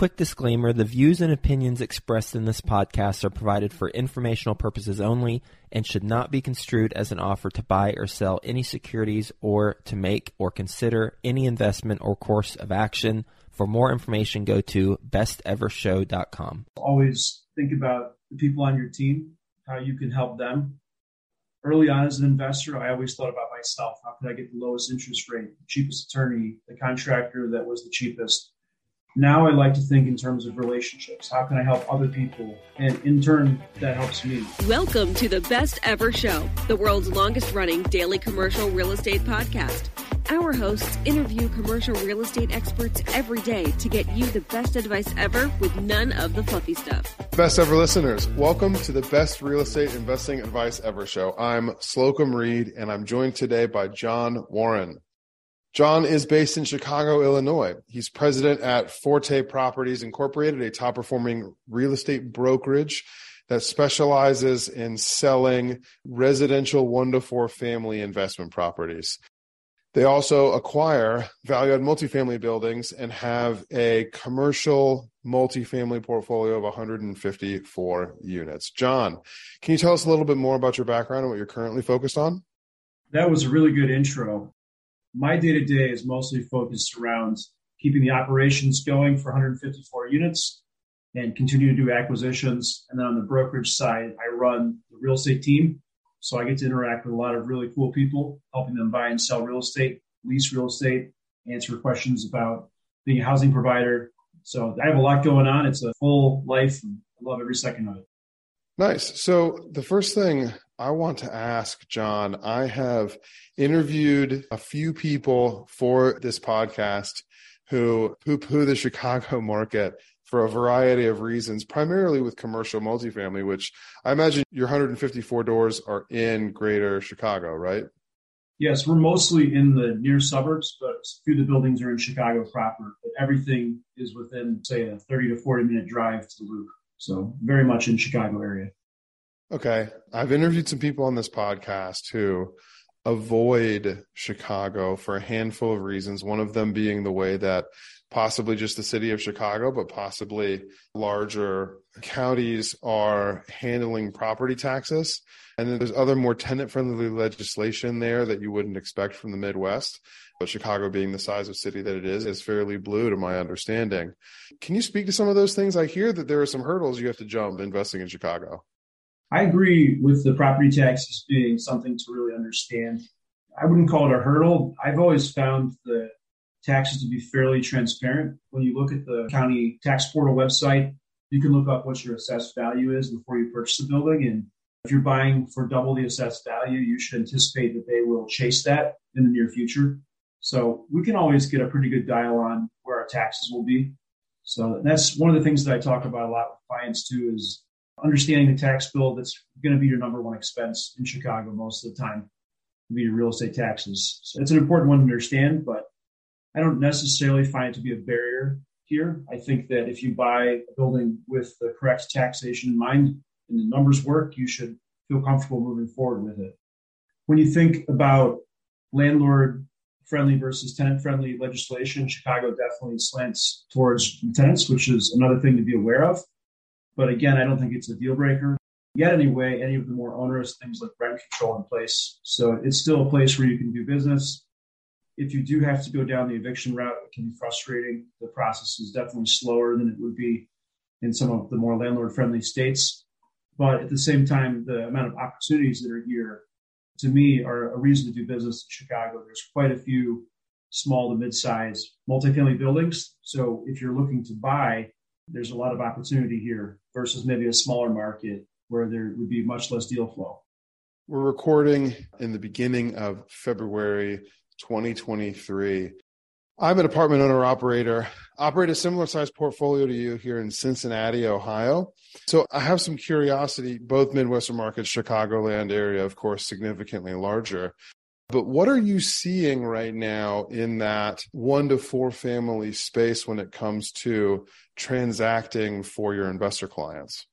Quick disclaimer the views and opinions expressed in this podcast are provided for informational purposes only and should not be construed as an offer to buy or sell any securities or to make or consider any investment or course of action. For more information, go to bestevershow.com. Always think about the people on your team, how you can help them. Early on as an investor, I always thought about myself. How could I get the lowest interest rate, the cheapest attorney, the contractor that was the cheapest? Now I like to think in terms of relationships. How can I help other people? And in turn, that helps me. Welcome to the Best Ever Show, the world's longest running daily commercial real estate podcast. Our hosts interview commercial real estate experts every day to get you the best advice ever with none of the fluffy stuff. Best ever listeners, welcome to the Best Real Estate Investing Advice Ever Show. I'm Slocomb Reed, and I'm joined today by John Warren. John is based in Chicago, Illinois. He's president at Forte Properties Incorporated, a top performing real estate brokerage that specializes in selling residential one to four family investment properties. They also acquire value add multifamily buildings and have a commercial multifamily portfolio of 154 units. John, can you tell us a little bit more about your background and what you're currently focused on? That was a really good intro my day to day is mostly focused around keeping the operations going for 154 units and continue to do acquisitions. And then on the brokerage side, I run the real estate team. So I get to interact with a lot of really cool people, helping them buy and sell real estate, lease real estate, answer questions about being a housing provider. So I have a lot going on. It's a full life. I love every second of it. Nice. So the first thing I want to ask, John, I have interviewed a few people for this podcast who poo poo the Chicago market for a variety of reasons, primarily with commercial multifamily, which I imagine your 154 doors are in greater Chicago, right? Yes, we're mostly in the near suburbs, but a few of the buildings are in Chicago proper. But everything is within, say, a 30 to 40 minute drive to the loop. So very much in Chicago area. Okay. I've interviewed some people on this podcast who avoid Chicago for a handful of reasons. One of them being the way that possibly just the city of Chicago, but possibly larger counties are handling property taxes. And then there's other more tenant friendly legislation there that you wouldn't expect from the Midwest. But Chicago being the size of city that it is, is fairly blue to my understanding. Can you speak to some of those things? I hear that there are some hurdles you have to jump investing in Chicago. I agree with the property taxes being something to really understand. I wouldn't call it a hurdle. I've always found the taxes to be fairly transparent. When you look at the county tax portal website, you can look up what your assessed value is before you purchase the building. And if you're buying for double the assessed value, you should anticipate that they will chase that in the near future. So we can always get a pretty good dial on where our taxes will be. So that's one of the things that I talk about a lot with clients too is understanding the tax bill that's going to be your number one expense in Chicago most of the time be your real estate taxes. So it's an important one to understand, but I don't necessarily find it to be a barrier here. I think that if you buy a building with the correct taxation in mind and the numbers work, you should feel comfortable moving forward with it. When you think about landlord friendly versus tenant friendly legislation, Chicago definitely slants towards tenants, which is another thing to be aware of. But again, I don't think it's a deal breaker yet anyway any of the more onerous things like rent control in place. So it's still a place where you can do business if you do have to go down the eviction route, it can be frustrating. The process is definitely slower than it would be in some of the more landlord friendly states. But at the same time, the amount of opportunities that are here, to me, are a reason to do business in Chicago. There's quite a few small to mid-size multifamily buildings. So if you're looking to buy, there's a lot of opportunity here versus maybe a smaller market where there would be much less deal flow. We're recording in the beginning of February 2023. I'm an apartment owner operator, operate a similar size portfolio to you here in Cincinnati, Ohio. So I have some curiosity, both Midwestern markets, Chicagoland area, of course, significantly larger. But what are you seeing right now in that one to four family space when it comes to transacting for your investor clients?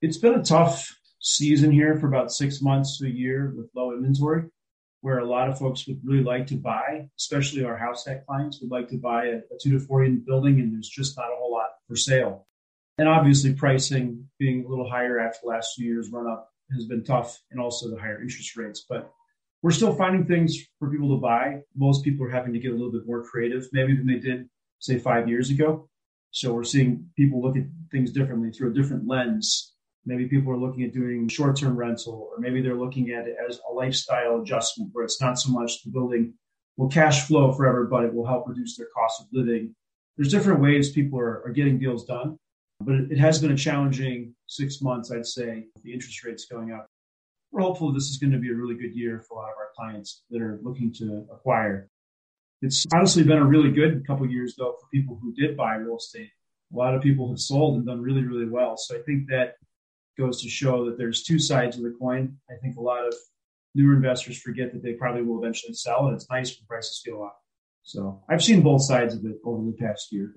It's been a tough season here for about six months to a year with low inventory where a lot of folks would really like to buy, especially our house hack clients would like to buy a, a two to four unit building, and there's just not a whole lot for sale. And obviously, pricing being a little higher after the last few years run up has been tough, and also the higher interest rates. But we're still finding things for people to buy. Most people are having to get a little bit more creative, maybe than they did, say, five years ago. So we're seeing people look at things differently through a different lens Maybe people are looking at doing short term rental, or maybe they're looking at it as a lifestyle adjustment where it's not so much the building will cash flow forever, but it will help reduce their cost of living. There's different ways people are, are getting deals done, but it, it has been a challenging six months, I'd say, the interest rates going up. We're hopeful this is going to be a really good year for a lot of our clients that are looking to acquire. It's honestly been a really good couple years, though, for people who did buy real estate. A lot of people have sold and done really, really well. So I think that goes to show that there's two sides of the coin. I think a lot of newer investors forget that they probably will eventually sell, and it's nice when prices go up. So I've seen both sides of it over the past year.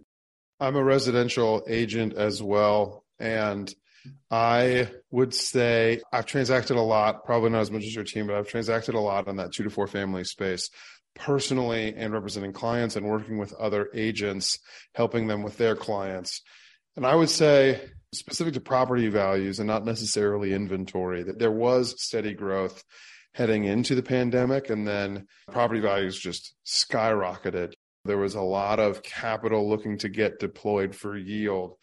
I'm a residential agent as well. And I would say I've transacted a lot, probably not as much as your team, but I've transacted a lot on that two to four family space personally and representing clients and working with other agents, helping them with their clients. And I would say specific to property values and not necessarily inventory, that there was steady growth heading into the pandemic, and then property values just skyrocketed. There was a lot of capital looking to get deployed for yield.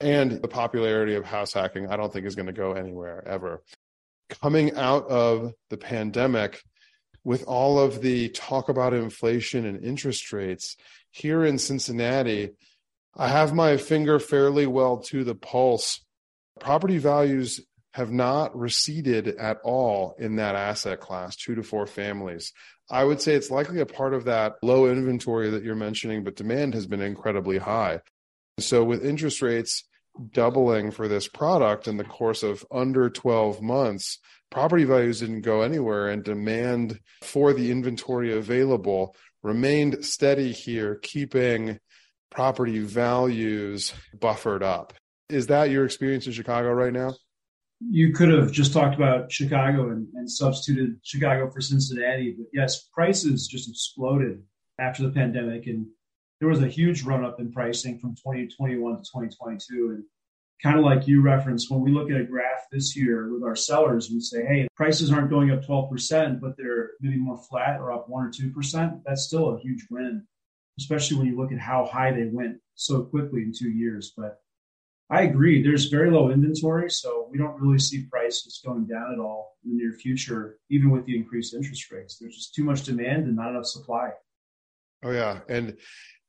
And the popularity of house hacking, I don't think is going to go anywhere ever. Coming out of the pandemic, with all of the talk about inflation and interest rates here in Cincinnati, I have my finger fairly well to the pulse. Property values have not receded at all in that asset class, two to four families. I would say it's likely a part of that low inventory that you're mentioning, but demand has been incredibly high. So, with interest rates doubling for this product in the course of under 12 months, property values didn't go anywhere, and demand for the inventory available remained steady here, keeping property values buffered up. Is that your experience in Chicago right now? You could have just talked about Chicago and, and substituted Chicago for Cincinnati. But yes, prices just exploded after the pandemic. And there was a huge run up in pricing from 2021 to 2022. And kind of like you referenced, when we look at a graph this year with our sellers, we say, hey, prices aren't going up 12%, but they're maybe more flat or up 1 or 2%. That's still a huge win, especially when you look at how high they went so quickly in two years. But I agree. There's very low inventory, so we don't really see prices going down at all in the near future, even with the increased interest rates. There's just too much demand and not enough supply. Oh yeah, and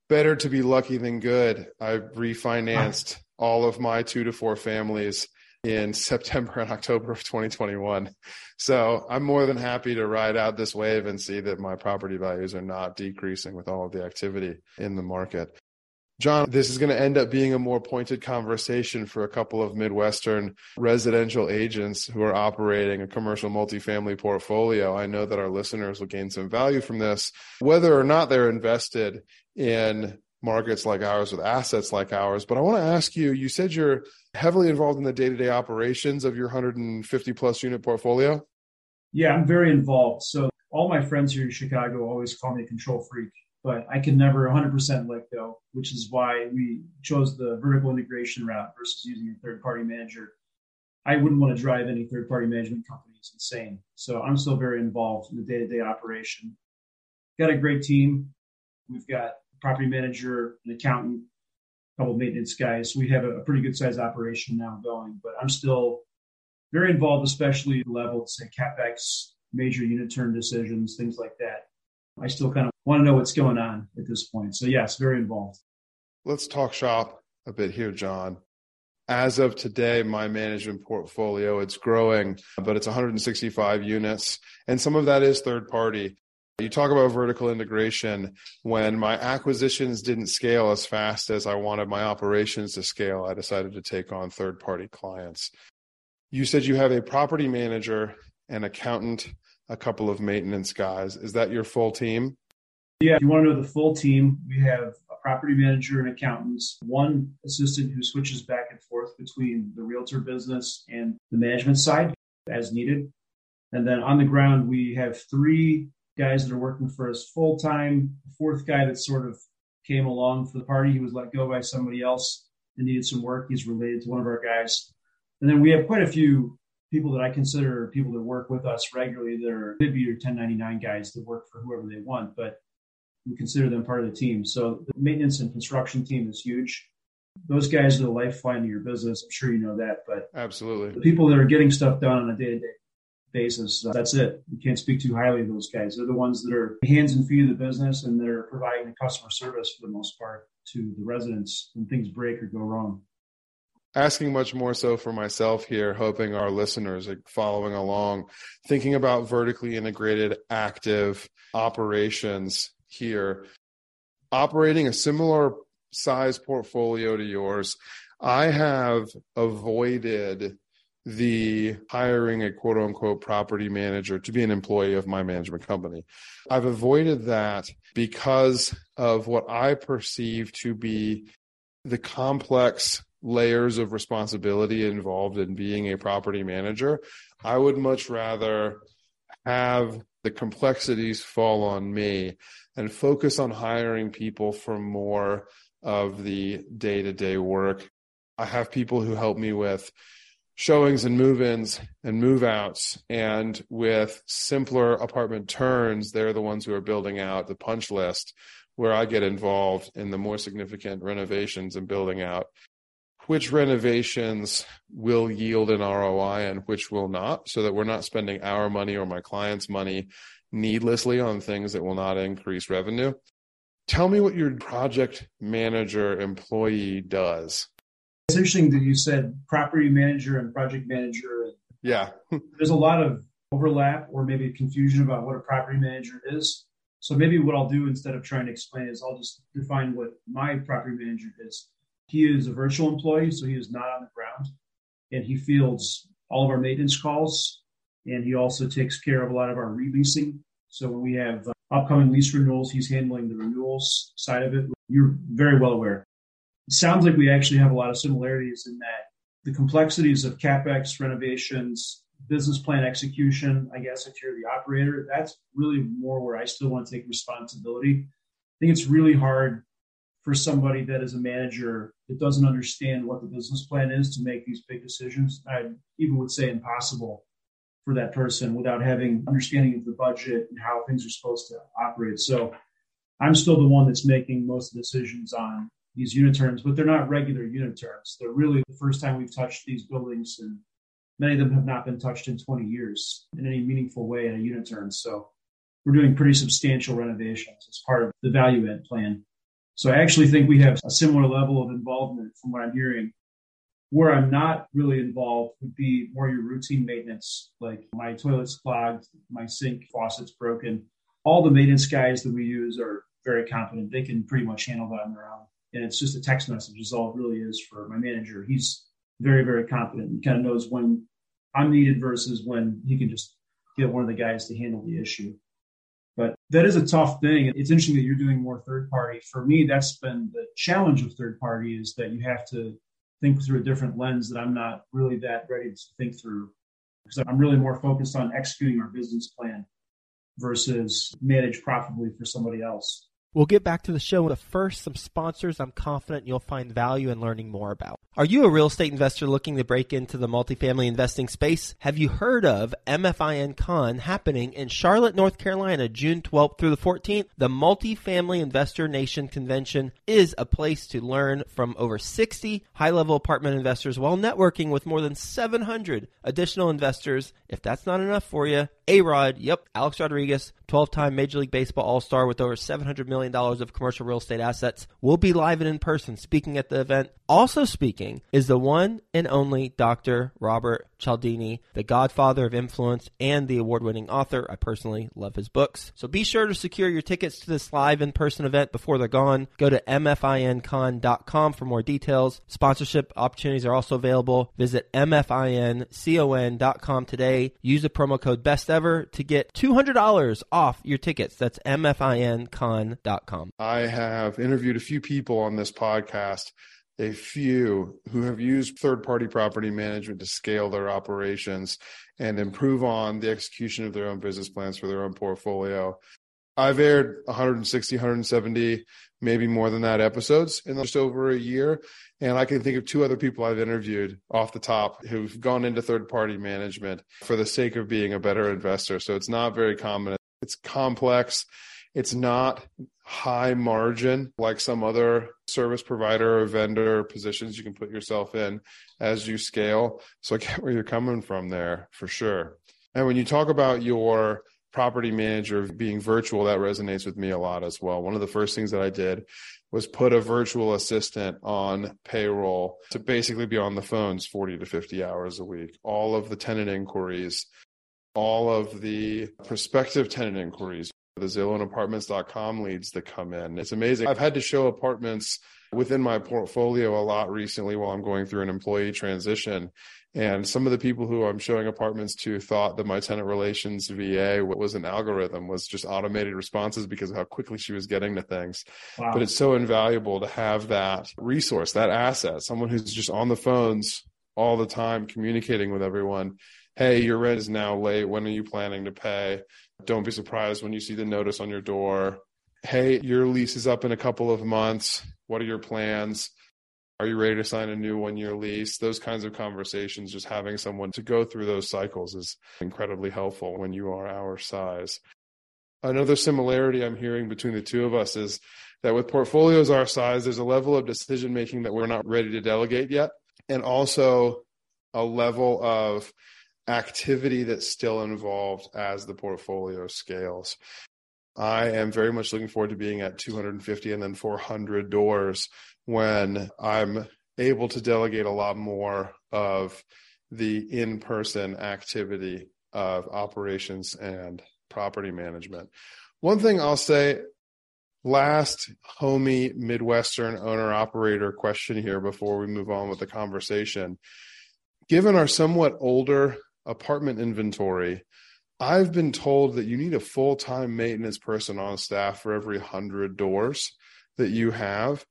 better to be lucky than good. I refinanced all of my two to four families in September and October of 2021. So I'm more than happy to ride out this wave and see that my property values are not decreasing with all of the activity in the market. John, this is going to end up being a more pointed conversation for a couple of Midwestern residential agents who are operating a commercial multifamily portfolio. I know that our listeners will gain some value from this, whether or not they're invested in markets like ours with assets like ours. But I want to ask you you said you're heavily involved in the day to day operations of your 150 plus unit portfolio. Yeah, I'm very involved. So all my friends here in Chicago always call me a control freak but I can never 100% let go, which is why we chose the vertical integration route versus using a third party manager. I wouldn't want to drive any third party management company. It's insane. So I'm still very involved in the day to day operation. Got a great team. We've got a property manager, an accountant, a couple maintenance guys. We have a, pretty good sized operation now going, but I'm still very involved, especially level, say CapEx, major unit turn decisions, things like that. I still kind of want to know what's going on at this point. So, yes, very involved. Let's talk shop a bit here, John. As of today, my management portfolio, it's growing, but it's 165 units. And some of that is third party. You talk about vertical integration. When my acquisitions didn't scale as fast as I wanted my operations to scale, I decided to take on third party clients. You said you have a property manager, an accountant, a couple of maintenance guys. Is that your full team? Yeah, if you want to know the full team, we have a property manager and accountants, one assistant who switches back and forth between the realtor business and the management side as needed. And then on the ground, we have three guys that are working for us full time. Fourth guy that sort of came along for the party, he was let go by somebody else and needed some work. He's related to one of our guys. And then we have quite a few people that I consider people that work with us regularly that are maybe your 1099 guys that work for whoever they want, but we consider them part of the team. So the maintenance and construction team is huge. Those guys are the lifeline of your business. I'm sure you know that, but absolutely the people that are getting stuff done on a day to day basis, uh, that's it. You can't speak too highly of those guys. They're the ones that are hands and feet of the business and they're providing the customer service for the most part to the residents when things break or go wrong asking much more so for myself here, hoping our listeners are following along, thinking about vertically integrated active operations here, operating a similar size portfolio to yours. I have avoided the hiring a quote unquote property manager to be an employee of my management company. I've avoided that because of what I perceive to be the complex layers of responsibility involved in being a property manager. I would much rather have the complexities fall on me and focus on hiring people for more of the day to day work. I have people who help me with showings and move ins and move outs. And with simpler apartment turns, they're the ones who are building out the punch list where I get involved in the more significant renovations and building out which renovations will yield an ROI and which will not, so that we're not spending our money or my client's money needlessly on things that will not increase revenue. Tell me what your project manager employee does. It's interesting that you said property manager and project manager. Yeah. There's a lot of overlap or maybe confusion about what a property manager is. So maybe what I'll do instead of trying to explain is I'll just define what my property manager is. He is a virtual employee, so he is not on the ground, and he fields all of our maintenance calls, and he also takes care of a lot of our releasing. So when we have uh, upcoming lease renewals, he's handling the renewals side of it. You're very well aware. It sounds like we actually have a lot of similarities in that the complexities of capex renovations, business plan execution. I guess if you're the operator, that's really more where I still want to take responsibility. I think it's really hard for somebody that is a manager that doesn't understand what the business plan is to make these big decisions. I even would say impossible for that person without having understanding of the budget and how things are supposed to operate. So I'm still the one that's making most of the decisions on these unit turns, but they're not regular unit turns. They're really the first time we've touched these buildings, and many of them have not been touched in 20 years in any meaningful way in a unit term. So we're doing pretty substantial renovations as part of the value add plan. So I actually think we have a similar level of involvement from what I'm hearing. Where I'm not really involved would be more your routine maintenance, like my toilet's clogged, my sink faucet's broken. All the maintenance guys that we use are very competent. They can pretty much handle that on their own and it's just a text message is all it really is for my manager. He's very, very confident. He kind of knows when I'm needed versus when he can just get one of the guys to handle the issue. That is a tough thing. It's interesting that you're doing more third party. For me, that's been the challenge of third party is that you have to think through a different lens that I'm not really that ready to think through. Because I'm really more focused on executing our business plan versus manage profitably for somebody else. We'll get back to the show, but first, some sponsors I'm confident you'll find value in learning more about. Are you a real estate investor looking to break into the multifamily investing space? Have you heard of MFIN Con happening in Charlotte, North Carolina, June 12th through the 14th? The Multifamily Investor Nation Convention is a place to learn from over 60 high level apartment investors while networking with more than 700 additional investors. If that's not enough for you, A Rod, yep, Alex Rodriguez, 12 time Major League Baseball All Star with over $700 million of commercial real estate assets, will be live and in person speaking at the event. Also speaking is the one and only Dr. Robert Cialdini, the godfather of influence and the award winning author. I personally love his books. So be sure to secure your tickets to this live in person event before they're gone. Go to mfincon.com for more details. Sponsorship opportunities are also available. Visit mfincon.com today. Use the promo code best ever to get $200 off your tickets. That's mfincon.com. I have interviewed a few people on this podcast a few who have used third party property management to scale their operations and improve on the execution of their own business plans for their own portfolio. I've aired 160, 170, maybe more than that episodes in just over a year. And I can think of two other people I've interviewed off the top who've gone into third party management for the sake of being a better investor. So it's not very common. It's complex. It's not high margin like some other service provider or vendor positions you can put yourself in as you scale. So I get where you're coming from there for sure. And when you talk about your property manager being virtual, that resonates with me a lot as well. One of the first things that I did was put a virtual assistant on payroll to basically be on the phones 40 to 50 hours a week. All of the tenant inquiries, all of the prospective tenant inquiries, the Zillow and apartments.com leads that come in. It's amazing. I've had to show apartments within my portfolio a lot recently while I'm going through an employee transition. And some of the people who I'm showing apartments to thought that my tenant relations VA was an algorithm, was just automated responses because of how quickly she was getting to things. Wow. But it's so invaluable to have that resource, that asset, someone who's just on the phones all the time, communicating with everyone. Hey, your rent is now late. When are you planning to pay? Don't be surprised when you see the notice on your door. Hey, your lease is up in a couple of months. What are your plans? Are you ready to sign a new one year lease? Those kinds of conversations, just having someone to go through those cycles is incredibly helpful when you are our size. Another similarity I'm hearing between the two of us is that with portfolios our size, there's a level of decision making that we're not ready to delegate yet, and also a level of activity that's still involved as the portfolio scales. I am very much looking forward to being at 250 and then 400 doors when I'm able to delegate a lot more of the in person activity of operations and property management. One thing I'll say last homey Midwestern owner operator question here before we move on with the conversation. Given our somewhat older apartment inventory, I've been told that you need a full time maintenance person on staff for every 100 doors that you have.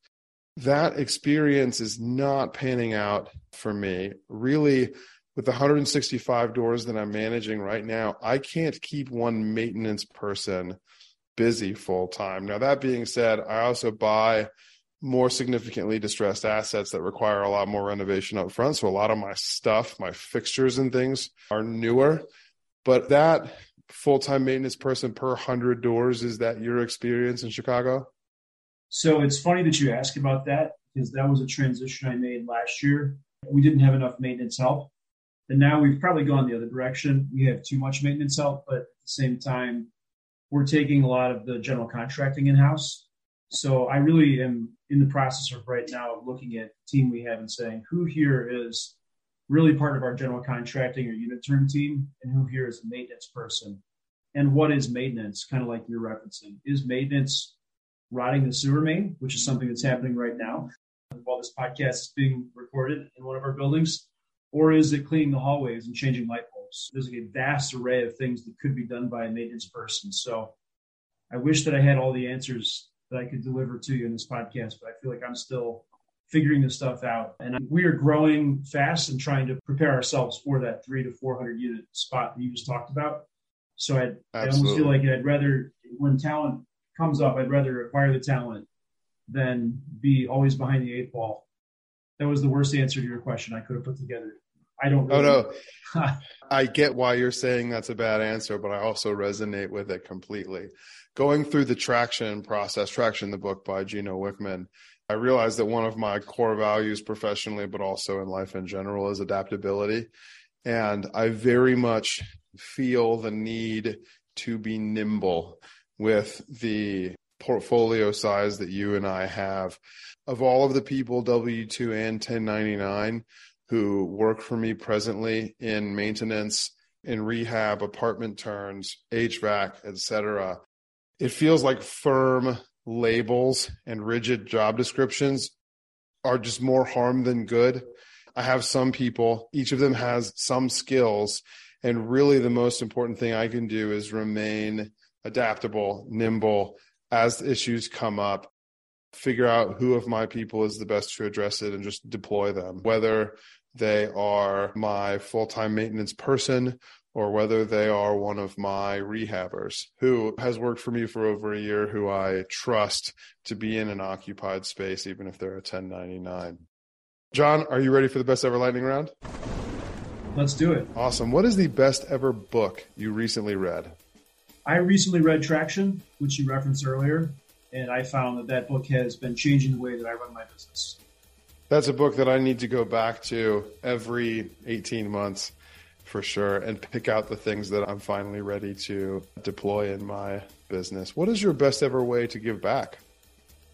That experience is not panning out for me. Really, with the 165 doors that I'm managing right now, I can't keep one maintenance person busy full time. Now, that being said, I also buy more significantly distressed assets that require a lot more renovation up front. So a lot of my stuff, my fixtures and things are newer. But that full time maintenance person per hundred doors, is that your experience in Chicago? So it's funny that you ask about that because that was a transition I made last year. We didn't have enough maintenance help. And now we've probably gone the other direction. We have too much maintenance help, but at the same time, we're taking a lot of the general contracting in house. So I really am in the process of right now looking at the team we have and saying who here is really part of our general contracting or unit turn team and who here is a maintenance person. And what is maintenance? Kind of like you're referencing. Is maintenance rodding the sewer main, which is something that's happening right now while this podcast is being recorded in one of our buildings? Or is it cleaning the hallways and changing light bulbs? There's like a vast array of things that could be done by a maintenance person. So I wish that I had all the answers that I could deliver to you in this podcast, but I feel like I'm still figuring this stuff out. And we are growing fast and trying to prepare ourselves for that three to 400 unit spot that you just talked about. So I'd, I almost feel like I'd rather, when talent comes up, I'd rather acquire the talent than be always behind the eight ball. That was the worst answer to your question I could have put together. I don't. Really oh no, I get why you're saying that's a bad answer, but I also resonate with it completely. Going through the traction process, traction, the book by Gino Wickman, I realized that one of my core values professionally, but also in life in general, is adaptability, and I very much feel the need to be nimble with the portfolio size that you and I have. Of all of the people, W 2 and 1099, who work for me presently in maintenance, in rehab, apartment turns, HVAC, etc., it feels like firm labels and rigid job descriptions are just more harm than good. I have some people, each of them has some skills. And really, the most important thing I can do is remain adaptable, nimble as issues come up, figure out who of my people is the best to address it and just deploy them, whether they are my full time maintenance person or whether they are one of my rehabbers who has worked for me for over a year, who I trust to be in an occupied space, even if they're a 1099. John, are you ready for the best ever lightning round? Let's do it. Awesome. What is the best ever book you recently read? I recently read Traction, which you referenced earlier, and I found that that book has been changing the way that I run my business. That's a book that I need to go back to every 18 months for sure and pick out the things that I'm finally ready to deploy in my business. What is your best ever way to give back?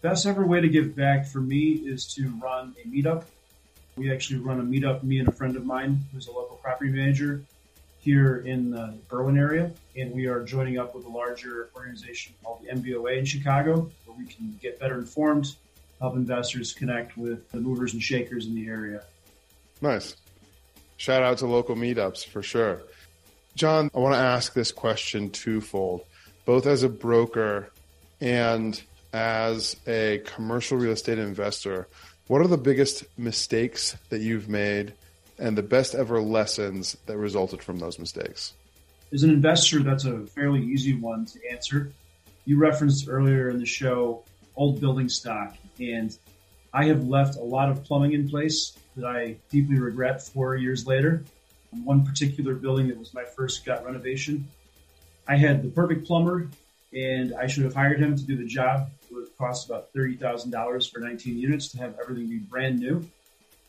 Best ever way to give back for me is to run a meetup. We actually run a meetup, me and a friend of mine who's a local property manager here in the Berwyn area, and we are joining up with a larger organization called the NBOA in Chicago, where we can get better informed, help investors connect with the movers and shakers in the area. Nice. Shout out to local meetups for sure. John, I want to ask this question twofold, both as a broker and as a commercial real estate investor. What are the biggest mistakes that you've made and the best ever lessons that resulted from those mistakes? As an investor, that's a fairly easy one to answer. You referenced earlier in the show old building stock, and I have left a lot of plumbing in place that I deeply regret four years later. One particular building that was my first gut renovation, I had the perfect plumber, and I should have hired him to do the job. It would cost about $30,000 for 19 units to have everything be brand new.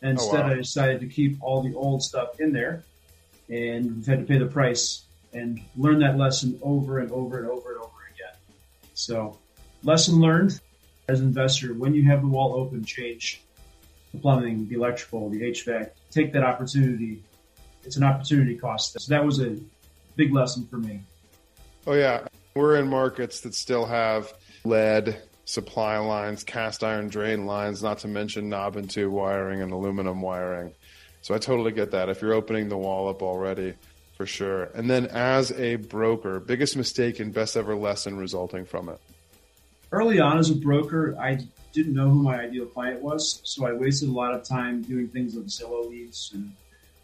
And oh, instead, wow. I decided to keep all the old stuff in there, and we've had to pay the price and learn that lesson over and over and over and over again. So, lesson learned as an investor: when you have the wall open, change the plumbing, the electrical, the HVAC. Take that opportunity. It's an opportunity cost. So that was a big lesson for me. Oh yeah, we're in markets that still have lead supply lines, cast iron drain lines, not to mention knob and tube wiring and aluminum wiring. So I totally get that. If you're opening the wall up already, for sure. And then as a broker, biggest mistake and best ever lesson resulting from it? Early on as a broker, I didn't know who my ideal client was, so I wasted a lot of time doing things on Zillow leads. And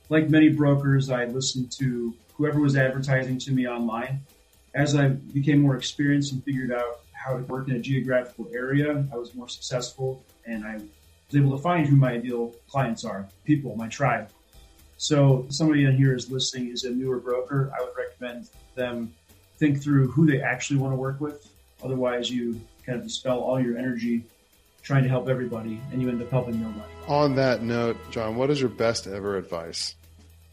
like many brokers, I listened to whoever was advertising to me online. As I became more experienced and figured out how to work in a geographical area, I was more successful and I was able to find who my ideal clients are, people, my tribe. So somebody in here is listening is a newer broker. I would recommend them think through who they actually want to work with. Otherwise, you kind of dispel all your energy trying to help everybody and you end up helping nobody. On that note, John, what is your best ever advice?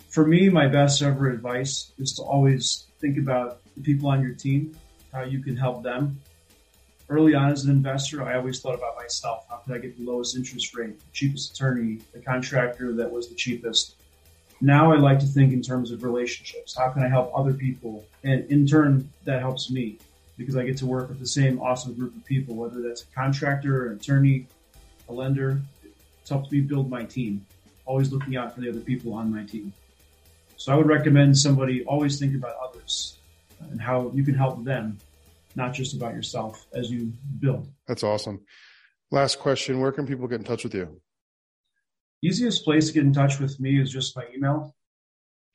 For me, my best ever advice is to always think about the people on your team, how you can help them. Early on as an investor, I always thought about myself. How could I get the lowest interest rate, the cheapest attorney, the contractor that was the cheapest? Now I like to think in terms of relationships. How can I help other people? And in turn, that helps me because I get to work with the same awesome group of people, whether that's a contractor, an attorney, a lender. It's helped me build my team, always looking out for the other people on my team. So I would recommend somebody always think about others and how you can help them, not just about yourself as you build. That's awesome. Last question Where can people get in touch with you? Easiest place to get in touch with me is just my email,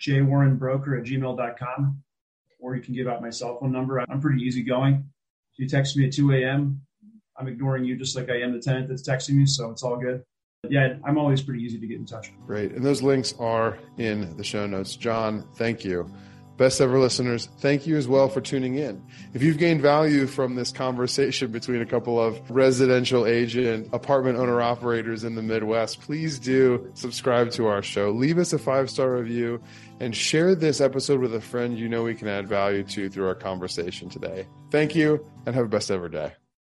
jwarrenbroker at gmail.com, or you can give out my cell phone number. I'm pretty easygoing. If you text me at 2 a.m., I'm ignoring you just like I am the tenant that's texting me, so it's all good. But yeah, I'm always pretty easy to get in touch with. Great. And those links are in the show notes. John, thank you. Best ever listeners, thank you as well for tuning in. If you've gained value from this conversation between a couple of residential agent, apartment owner operators in the Midwest, please do subscribe to our show. Leave us a five star review and share this episode with a friend you know we can add value to through our conversation today. Thank you and have a best ever day.